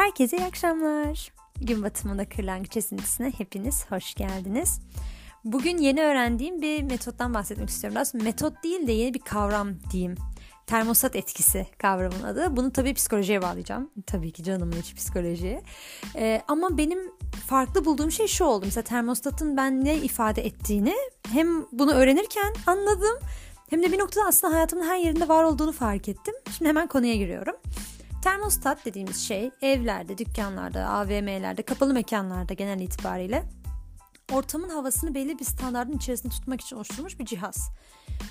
Herkese iyi akşamlar. Gün batımında kırlangıç esintisine hepiniz hoş geldiniz. Bugün yeni öğrendiğim bir metottan bahsetmek istiyorum. Aslında metot değil de yeni bir kavram diyeyim. Termostat etkisi kavramın adı. Bunu tabii psikolojiye bağlayacağım. Tabii ki canımın içi psikolojiye. Ee, ama benim farklı bulduğum şey şu oldu. Mesela termostatın ben ne ifade ettiğini hem bunu öğrenirken anladım. Hem de bir noktada aslında hayatımın her yerinde var olduğunu fark ettim. Şimdi hemen konuya giriyorum. Termostat dediğimiz şey evlerde, dükkanlarda, AVM'lerde, kapalı mekanlarda genel itibariyle ortamın havasını belli bir standartın içerisinde tutmak için oluşturulmuş bir cihaz.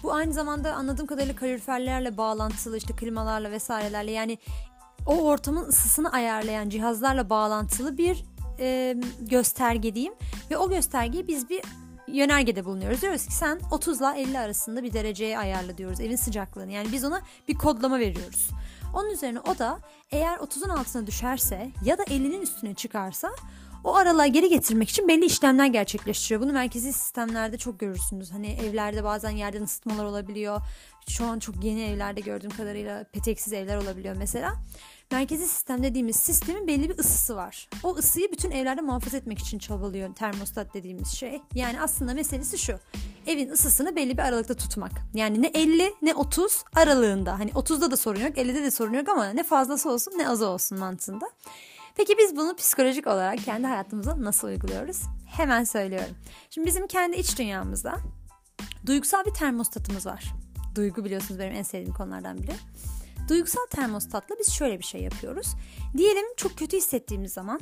Bu aynı zamanda anladığım kadarıyla kaloriferlerle bağlantılı işte klimalarla vesairelerle yani o ortamın ısısını ayarlayan cihazlarla bağlantılı bir e, gösterge diyeyim. Ve o göstergeyi biz bir yönergede bulunuyoruz. Diyoruz ki sen 30 ile 50 arasında bir dereceye ayarla diyoruz evin sıcaklığını. Yani biz ona bir kodlama veriyoruz. Onun üzerine o da eğer 30'un altına düşerse ya da 50'nin üstüne çıkarsa o aralığa geri getirmek için belli işlemler gerçekleştiriyor. Bunu merkezi sistemlerde çok görürsünüz. Hani evlerde bazen yerden ısıtmalar olabiliyor. Şu an çok yeni evlerde gördüğüm kadarıyla peteksiz evler olabiliyor mesela. Merkezi sistem dediğimiz sistemin belli bir ısısı var. O ısıyı bütün evlerde muhafaza etmek için çabalıyor termostat dediğimiz şey. Yani aslında meselesi şu. Evin ısısını belli bir aralıkta tutmak. Yani ne 50 ne 30 aralığında. Hani 30'da da sorun yok 50'de de sorun yok ama ne fazlası olsun ne azı olsun mantığında. Peki biz bunu psikolojik olarak kendi hayatımıza nasıl uyguluyoruz? Hemen söylüyorum. Şimdi bizim kendi iç dünyamızda duygusal bir termostatımız var. Duygu biliyorsunuz benim en sevdiğim konulardan biri. Duygusal termostatla biz şöyle bir şey yapıyoruz. Diyelim çok kötü hissettiğimiz zaman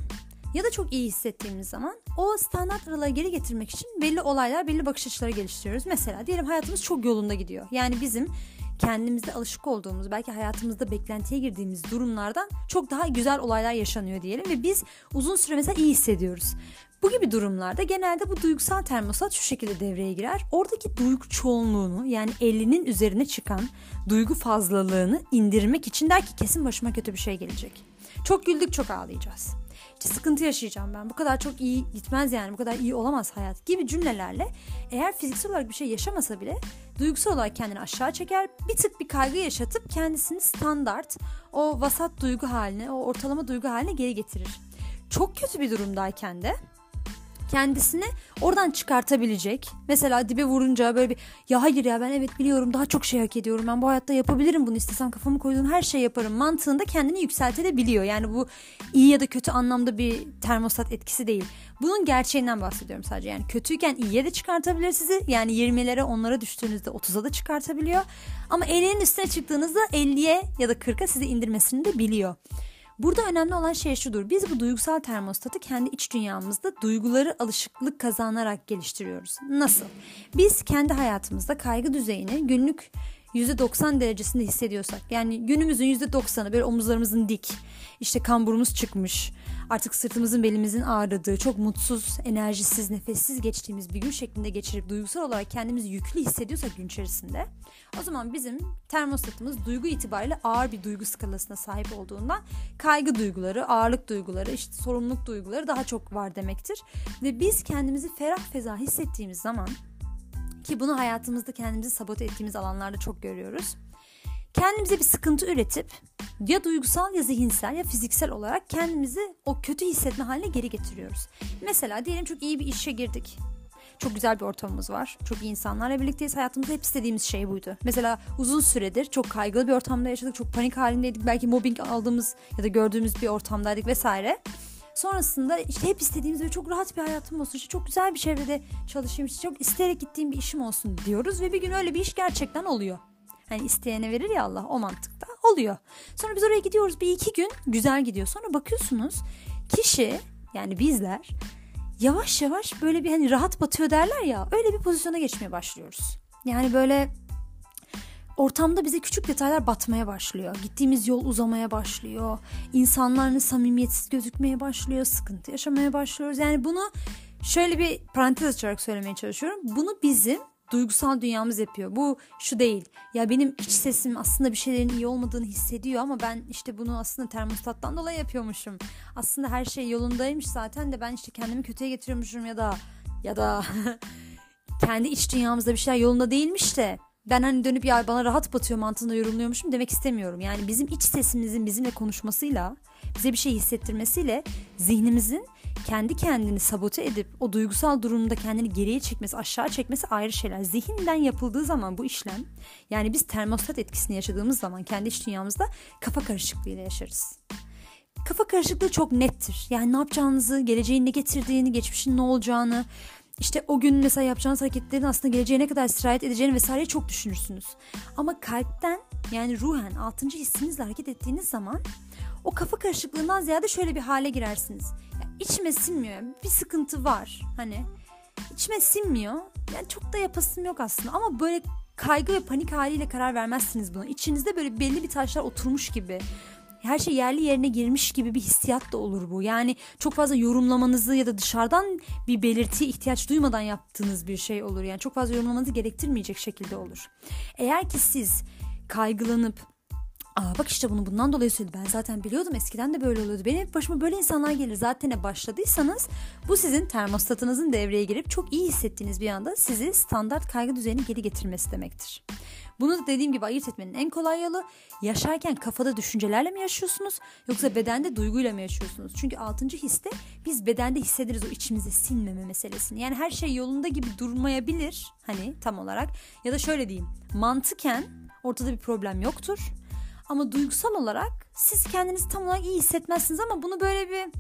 ya da çok iyi hissettiğimiz zaman o standart aralığa geri getirmek için belli olaylar, belli bakış açıları geliştiriyoruz. Mesela diyelim hayatımız çok yolunda gidiyor. Yani bizim kendimizde alışık olduğumuz, belki hayatımızda beklentiye girdiğimiz durumlardan çok daha güzel olaylar yaşanıyor diyelim ve biz uzun süre mesela iyi hissediyoruz. Bu gibi durumlarda genelde bu duygusal termostat şu şekilde devreye girer. Oradaki duygu çoğunluğunu yani 50'nin üzerine çıkan duygu fazlalığını indirmek için der ki kesin başıma kötü bir şey gelecek. Çok güldük çok ağlayacağız. İşte sıkıntı yaşayacağım ben. Bu kadar çok iyi gitmez yani. Bu kadar iyi olamaz hayat gibi cümlelerle eğer fiziksel olarak bir şey yaşamasa bile duygusal olarak kendini aşağı çeker. Bir tık bir kaygı yaşatıp kendisini standart o vasat duygu haline, o ortalama duygu haline geri getirir. Çok kötü bir durumdayken de kendisini oradan çıkartabilecek. Mesela dibe vurunca böyle bir ya hayır ya ben evet biliyorum daha çok şey hak ediyorum. Ben bu hayatta yapabilirim bunu istesem kafamı koyduğum her şeyi yaparım mantığında kendini yükseltebiliyor. Yani bu iyi ya da kötü anlamda bir termostat etkisi değil. Bunun gerçeğinden bahsediyorum sadece. Yani kötüyken iyiye de çıkartabilir sizi. Yani 20'lere onlara düştüğünüzde 30'a da çıkartabiliyor. Ama 50'nin üstüne çıktığınızda 50'ye ya da 40'a sizi indirmesini de biliyor. Burada önemli olan şey şudur. Biz bu duygusal termostatı kendi iç dünyamızda duyguları alışıklık kazanarak geliştiriyoruz. Nasıl? Biz kendi hayatımızda kaygı düzeyini günlük %90 derecesinde hissediyorsak yani günümüzün %90'ı böyle omuzlarımızın dik işte kamburumuz çıkmış artık sırtımızın belimizin ağrıdığı çok mutsuz enerjisiz nefessiz geçtiğimiz bir gün şeklinde geçirip duygusal olarak kendimizi yüklü hissediyorsak gün içerisinde o zaman bizim termostatımız duygu itibariyle ağır bir duygu skalasına sahip olduğundan kaygı duyguları ağırlık duyguları işte sorumluluk duyguları daha çok var demektir ve biz kendimizi ferah feza hissettiğimiz zaman ki bunu hayatımızda kendimizi sabote ettiğimiz alanlarda çok görüyoruz. Kendimize bir sıkıntı üretip ya duygusal ya zihinsel ya fiziksel olarak kendimizi o kötü hissetme haline geri getiriyoruz. Mesela diyelim çok iyi bir işe girdik. Çok güzel bir ortamımız var. Çok iyi insanlarla birlikteyiz. Hayatımızda hep istediğimiz şey buydu. Mesela uzun süredir çok kaygılı bir ortamda yaşadık. Çok panik halindeydik. Belki mobbing aldığımız ya da gördüğümüz bir ortamdaydık vesaire. Sonrasında işte hep istediğimiz ve çok rahat bir hayatım olsun. İşte çok güzel bir çevrede çalışayım. İşte çok isteyerek gittiğim bir işim olsun diyoruz. Ve bir gün öyle bir iş gerçekten oluyor. Hani isteyene verir ya Allah o mantıkta oluyor. Sonra biz oraya gidiyoruz bir iki gün güzel gidiyor. Sonra bakıyorsunuz kişi yani bizler yavaş yavaş böyle bir hani rahat batıyor derler ya öyle bir pozisyona geçmeye başlıyoruz. Yani böyle ortamda bize küçük detaylar batmaya başlıyor. Gittiğimiz yol uzamaya başlıyor. İnsanların samimiyetsiz gözükmeye başlıyor. Sıkıntı yaşamaya başlıyoruz. Yani bunu şöyle bir parantez açarak söylemeye çalışıyorum. Bunu bizim duygusal dünyamız yapıyor. Bu şu değil. Ya benim iç sesim aslında bir şeylerin iyi olmadığını hissediyor ama ben işte bunu aslında termostattan dolayı yapıyormuşum. Aslında her şey yolundaymış zaten de ben işte kendimi kötüye getiriyormuşum ya da ya da kendi iç dünyamızda bir şeyler yolunda değilmiş de ben hani dönüp ya bana rahat batıyor mantığında yorumluyormuşum demek istemiyorum. Yani bizim iç sesimizin bizimle konuşmasıyla bize bir şey hissettirmesiyle zihnimizin kendi kendini sabote edip o duygusal durumda kendini geriye çekmesi, aşağı çekmesi ayrı şeyler. Zihinden yapıldığı zaman bu işlem yani biz termostat etkisini yaşadığımız zaman kendi iç dünyamızda kafa karışıklığıyla yaşarız. Kafa karışıklığı çok nettir. Yani ne yapacağınızı, geleceğin ne getirdiğini, geçmişin ne olacağını, işte o gün mesela yapacağınız hareketlerin aslında geleceğe ne kadar sirayet edeceğini vesaire çok düşünürsünüz. Ama kalpten yani ruhen altıncı hissinizle hareket ettiğiniz zaman o kafa karışıklığından ziyade şöyle bir hale girersiniz. İçime sinmiyor. Bir sıkıntı var. Hani içime sinmiyor. Yani çok da yapasım yok aslında ama böyle kaygı ve panik haliyle karar vermezsiniz buna. İçinizde böyle belli bir taşlar oturmuş gibi her şey yerli yerine girmiş gibi bir hissiyat da olur bu. Yani çok fazla yorumlamanızı ya da dışarıdan bir belirtiye ihtiyaç duymadan yaptığınız bir şey olur. Yani çok fazla yorumlamanızı gerektirmeyecek şekilde olur. Eğer ki siz kaygılanıp Aa bak işte bunu bundan dolayı söyledi. Ben zaten biliyordum eskiden de böyle oluyordu. Benim hep başıma böyle insanlar gelir. Zaten başladıysanız bu sizin termostatınızın devreye girip çok iyi hissettiğiniz bir anda sizi standart kaygı düzeyine geri getirmesi demektir. Bunu da dediğim gibi ayırt etmenin en kolay yolu yaşarken kafada düşüncelerle mi yaşıyorsunuz yoksa bedende duyguyla mı yaşıyorsunuz? Çünkü altıncı histe biz bedende hissederiz o içimize sinmeme meselesini. Yani her şey yolunda gibi durmayabilir hani tam olarak ya da şöyle diyeyim mantıken ortada bir problem yoktur. Ama duygusal olarak siz kendinizi tam olarak iyi hissetmezsiniz ama bunu böyle bir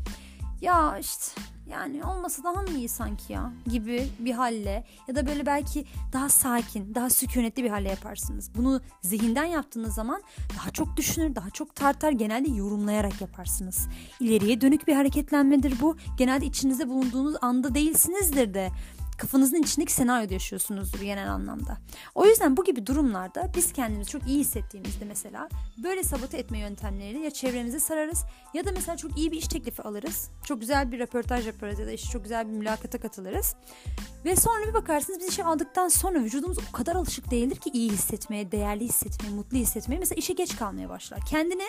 ya işte yani olmasa daha mı iyi sanki ya gibi bir halle ya da böyle belki daha sakin, daha sükunetli bir halle yaparsınız. Bunu zihinden yaptığınız zaman daha çok düşünür, daha çok tartar, genelde yorumlayarak yaparsınız. İleriye dönük bir hareketlenmedir bu. Genelde içinizde bulunduğunuz anda değilsinizdir de kafanızın içindeki senaryoda yaşıyorsunuzdur genel anlamda. O yüzden bu gibi durumlarda biz kendimizi çok iyi hissettiğimizde mesela böyle sabote etme yöntemleriyle ya çevremizi sararız ya da mesela çok iyi bir iş teklifi alırız. Çok güzel bir röportaj yaparız ya da işte çok güzel bir mülakata katılırız. Ve sonra bir bakarsınız biz işe aldıktan sonra vücudumuz o kadar alışık değildir ki iyi hissetmeye, değerli hissetmeye, mutlu hissetmeye. Mesela işe geç kalmaya başlar. Kendini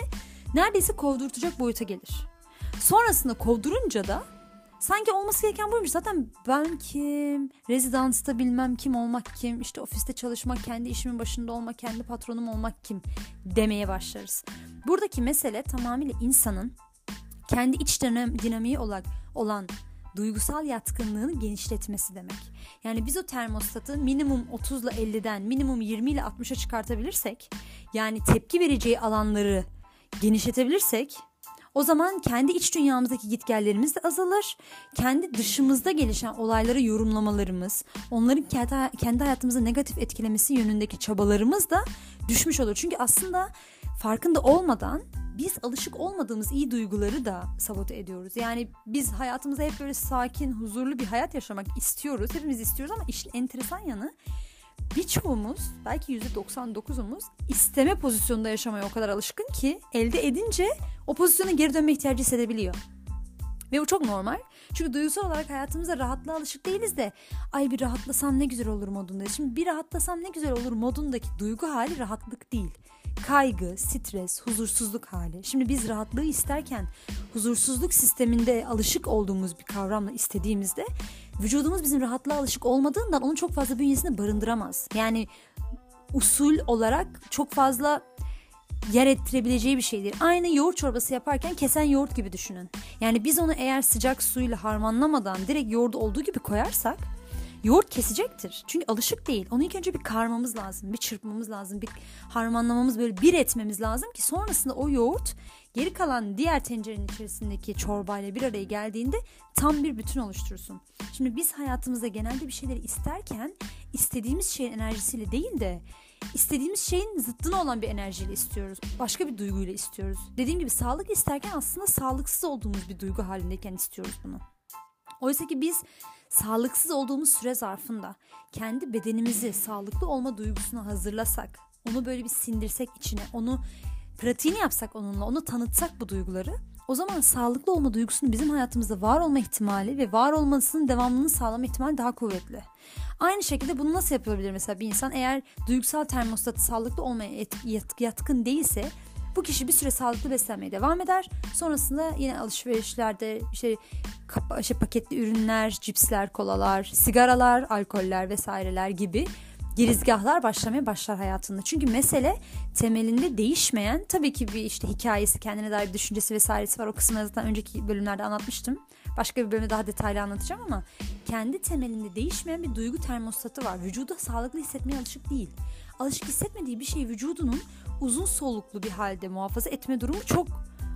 neredeyse kovdurtacak boyuta gelir. Sonrasında kovdurunca da Sanki olması gereken buymuş. Zaten ben kim, rezidansta bilmem kim olmak kim, işte ofiste çalışmak, kendi işimin başında olmak, kendi patronum olmak kim demeye başlarız. Buradaki mesele tamamıyla insanın kendi iç dinamiği olan, olan duygusal yatkınlığını genişletmesi demek. Yani biz o termostatı minimum 30 ile 50'den minimum 20 ile 60'a çıkartabilirsek yani tepki vereceği alanları genişletebilirsek o zaman kendi iç dünyamızdaki gitgellerimiz de azalır. Kendi dışımızda gelişen olayları yorumlamalarımız, onların kendi hayatımızı negatif etkilemesi yönündeki çabalarımız da düşmüş olur. Çünkü aslında farkında olmadan biz alışık olmadığımız iyi duyguları da sabote ediyoruz. Yani biz hayatımızda hep böyle sakin, huzurlu bir hayat yaşamak istiyoruz. Hepimiz istiyoruz ama işin enteresan yanı birçoğumuz belki %99'umuz isteme pozisyonunda yaşamaya o kadar alışkın ki elde edince o pozisyona geri dönme ihtiyacı hissedebiliyor. Ve bu çok normal. Çünkü duygusal olarak hayatımızda rahatlığa alışık değiliz de ay bir rahatlasam ne güzel olur modunda. Şimdi bir rahatlasam ne güzel olur modundaki duygu hali rahatlık değil. Kaygı, stres, huzursuzluk hali. Şimdi biz rahatlığı isterken huzursuzluk sisteminde alışık olduğumuz bir kavramla istediğimizde vücudumuz bizim rahatlığa alışık olmadığından onu çok fazla bünyesinde barındıramaz. Yani usul olarak çok fazla yer ettirebileceği bir şeydir. Aynı yoğurt çorbası yaparken kesen yoğurt gibi düşünün. Yani biz onu eğer sıcak suyla harmanlamadan direkt yoğurdu olduğu gibi koyarsak yoğurt kesecektir. Çünkü alışık değil. Onu ilk önce bir karmamız lazım, bir çırpmamız lazım, bir harmanlamamız böyle bir etmemiz lazım ki sonrasında o yoğurt geri kalan diğer tencerenin içerisindeki çorbayla bir araya geldiğinde tam bir bütün oluşturursun. Şimdi biz hayatımızda genelde bir şeyleri isterken istediğimiz şeyin enerjisiyle değil de istediğimiz şeyin zıttına olan bir enerjiyle istiyoruz. Başka bir duyguyla istiyoruz. Dediğim gibi sağlık isterken aslında sağlıksız olduğumuz bir duygu halindeyken istiyoruz bunu. Oysa ki biz sağlıksız olduğumuz süre zarfında kendi bedenimizi sağlıklı olma duygusuna hazırlasak, onu böyle bir sindirsek içine, onu pratiğini yapsak onunla, onu tanıtsak bu duyguları o zaman sağlıklı olma duygusunun bizim hayatımızda var olma ihtimali ve var olmasının devamlılığını sağlama ihtimali daha kuvvetli. Aynı şekilde bunu nasıl yapılabilir mesela bir insan eğer duygusal termostatı sağlıklı olmaya yatkın değilse bu kişi bir süre sağlıklı beslenmeye devam eder. Sonrasında yine alışverişlerde işte, işte paketli ürünler, cipsler, kolalar, sigaralar, alkoller vesaireler gibi girizgahlar başlamaya başlar hayatında. Çünkü mesele temelinde değişmeyen tabii ki bir işte hikayesi, kendine dair düşüncesi vesairesi var. O kısımları zaten önceki bölümlerde anlatmıştım. Başka bir bölümde daha detaylı anlatacağım ama kendi temelinde değişmeyen bir duygu termostatı var. Vücuda sağlıklı hissetmeye alışık değil. Alışık hissetmediği bir şey vücudunun uzun soluklu bir halde muhafaza etme durumu çok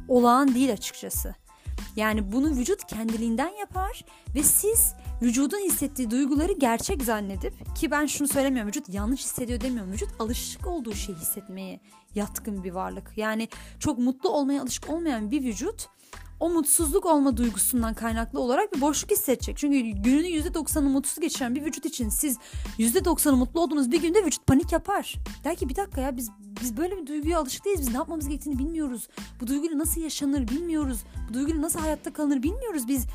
olağan değil açıkçası. Yani bunu vücut kendiliğinden yapar ve siz vücudun hissettiği duyguları gerçek zannedip ki ben şunu söylemiyorum vücut yanlış hissediyor demiyorum. Vücut alışık olduğu şeyi hissetmeye yatkın bir varlık. Yani çok mutlu olmaya alışık olmayan bir vücut o mutsuzluk olma duygusundan kaynaklı olarak bir boşluk hissedecek. Çünkü gününün %90'ını mutsuz geçiren bir vücut için siz %90'ı mutlu olduğunuz bir günde vücut panik yapar. Der ki bir dakika ya biz biz böyle bir duyguya alışık değiliz. Biz ne yapmamız gerektiğini bilmiyoruz. Bu duyguyla nasıl yaşanır bilmiyoruz. Bu duyguyla nasıl hayatta kalınır bilmiyoruz. Biz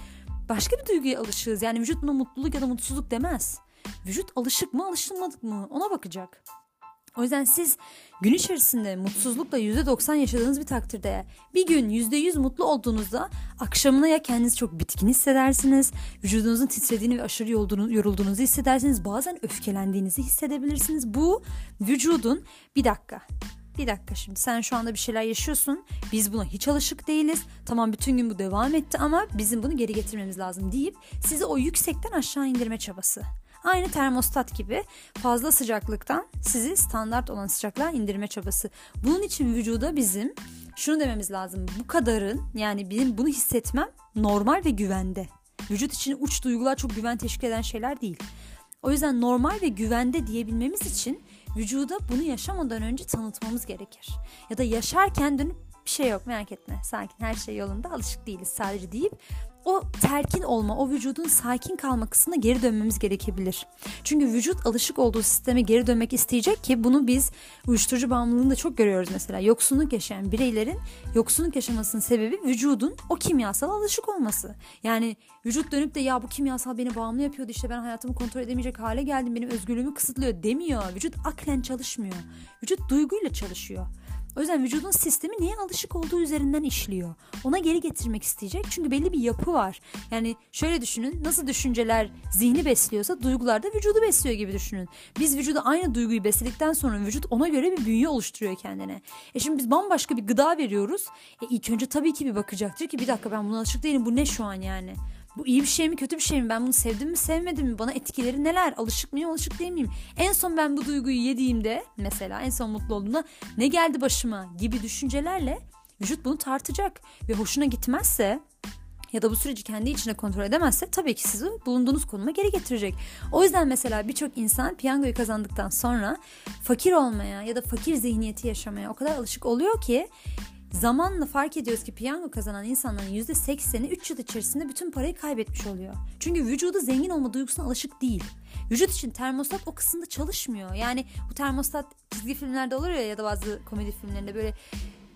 başka bir duyguya alışığız. Yani vücut buna mutluluk ya da mutsuzluk demez. Vücut alışık mı alışılmadık mı ona bakacak. O yüzden siz gün içerisinde mutsuzlukla %90 yaşadığınız bir takdirde bir gün %100 mutlu olduğunuzda akşamına ya kendinizi çok bitkin hissedersiniz, vücudunuzun titrediğini ve aşırı yorulduğunuzu hissedersiniz, bazen öfkelendiğinizi hissedebilirsiniz. Bu vücudun bir dakika bir dakika şimdi sen şu anda bir şeyler yaşıyorsun. Biz buna hiç alışık değiliz. Tamam bütün gün bu devam etti ama bizim bunu geri getirmemiz lazım deyip sizi o yüksekten aşağı indirme çabası. Aynı termostat gibi fazla sıcaklıktan sizi standart olan sıcaklığa indirme çabası. Bunun için vücuda bizim şunu dememiz lazım. Bu kadarın yani benim bunu hissetmem normal ve güvende. Vücut için uç duygular çok güven teşkil eden şeyler değil. O yüzden normal ve güvende diyebilmemiz için vücuda bunu yaşamadan önce tanıtmamız gerekir. Ya da yaşarken dönüp bir şey yok merak etme sakin her şey yolunda alışık değiliz sadece deyip o terkin olma, o vücudun sakin kalma kısmına geri dönmemiz gerekebilir. Çünkü vücut alışık olduğu sisteme geri dönmek isteyecek ki bunu biz uyuşturucu bağımlılığında çok görüyoruz mesela. Yoksunluk yaşayan bireylerin yoksunluk yaşamasının sebebi vücudun o kimyasal alışık olması. Yani vücut dönüp de ya bu kimyasal beni bağımlı yapıyordu işte ben hayatımı kontrol edemeyecek hale geldim benim özgürlüğümü kısıtlıyor demiyor. Vücut aklen çalışmıyor. Vücut duyguyla çalışıyor. O yüzden vücudun sistemi neye alışık olduğu üzerinden işliyor. Ona geri getirmek isteyecek. Çünkü belli bir yapı var. Yani şöyle düşünün. Nasıl düşünceler zihni besliyorsa duygular da vücudu besliyor gibi düşünün. Biz vücuda aynı duyguyu besledikten sonra vücut ona göre bir bünye oluşturuyor kendine. E şimdi biz bambaşka bir gıda veriyoruz. E ilk önce tabii ki bir bakacaktır ki bir dakika ben buna alışık değilim. Bu ne şu an yani? Bu iyi bir şey mi kötü bir şey mi? Ben bunu sevdim mi sevmedim mi? Bana etkileri neler? Alışık mıyım alışık değil miyim? En son ben bu duyguyu yediğimde mesela en son mutlu olduğumda ne geldi başıma gibi düşüncelerle vücut bunu tartacak. Ve hoşuna gitmezse ya da bu süreci kendi içinde kontrol edemezse tabii ki sizi bulunduğunuz konuma geri getirecek. O yüzden mesela birçok insan piyangoyu kazandıktan sonra fakir olmaya ya da fakir zihniyeti yaşamaya o kadar alışık oluyor ki Zamanla fark ediyoruz ki piyango kazanan insanların %80'i 3 yıl içerisinde bütün parayı kaybetmiş oluyor. Çünkü vücudu zengin olma duygusuna alışık değil. Vücut için termostat o kısımda çalışmıyor. Yani bu termostat çizgi filmlerde olur ya ya da bazı komedi filmlerinde böyle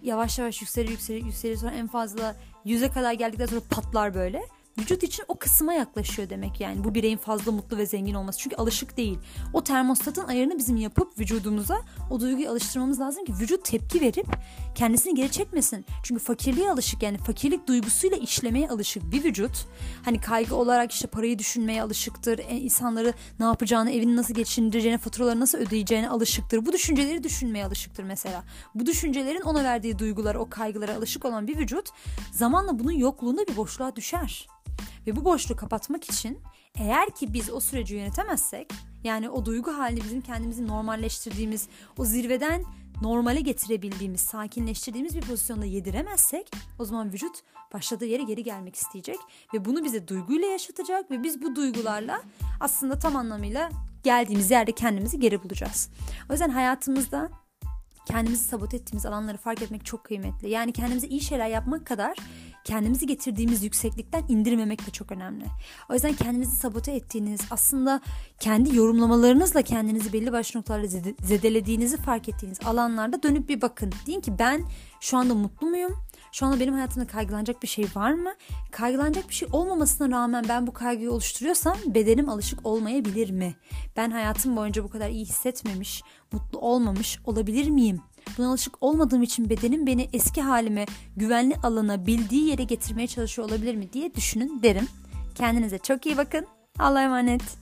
yavaş yavaş yükselir yükselir yükselir sonra en fazla yüze kadar geldikten sonra patlar böyle vücut için o kısma yaklaşıyor demek yani bu bireyin fazla mutlu ve zengin olması. Çünkü alışık değil. O termostatın ayarını bizim yapıp vücudumuza o duyguyu alıştırmamız lazım ki vücut tepki verip kendisini geri çekmesin. Çünkü fakirliğe alışık yani fakirlik duygusuyla işlemeye alışık bir vücut. Hani kaygı olarak işte parayı düşünmeye alışıktır. E, insanları ne yapacağını, evini nasıl geçindireceğine, faturaları nasıl ödeyeceğine alışıktır. Bu düşünceleri düşünmeye alışıktır mesela. Bu düşüncelerin ona verdiği duygulara, o kaygılara alışık olan bir vücut zamanla bunun yokluğunda bir boşluğa düşer. Ve bu boşluğu kapatmak için eğer ki biz o süreci yönetemezsek yani o duygu halini bizim kendimizi normalleştirdiğimiz o zirveden normale getirebildiğimiz, sakinleştirdiğimiz bir pozisyonda yediremezsek o zaman vücut başladığı yere geri gelmek isteyecek ve bunu bize duyguyla yaşatacak ve biz bu duygularla aslında tam anlamıyla geldiğimiz yerde kendimizi geri bulacağız. O yüzden hayatımızda kendimizi sabote ettiğimiz alanları fark etmek çok kıymetli. Yani kendimize iyi şeyler yapmak kadar kendimizi getirdiğimiz yükseklikten indirmemek de çok önemli. O yüzden kendinizi sabote ettiğiniz, aslında kendi yorumlamalarınızla kendinizi belli başlı noktalarda zedelediğinizi fark ettiğiniz alanlarda dönüp bir bakın. Deyin ki ben şu anda mutlu muyum? Şu anda benim hayatımda kaygılanacak bir şey var mı? Kaygılanacak bir şey olmamasına rağmen ben bu kaygıyı oluşturuyorsam bedenim alışık olmayabilir mi? Ben hayatım boyunca bu kadar iyi hissetmemiş, mutlu olmamış olabilir miyim? Buna alışık olmadığım için bedenim beni eski halime, güvenli alana, bildiği yere getirmeye çalışıyor olabilir mi diye düşünün derim. Kendinize çok iyi bakın. Allah'a emanet.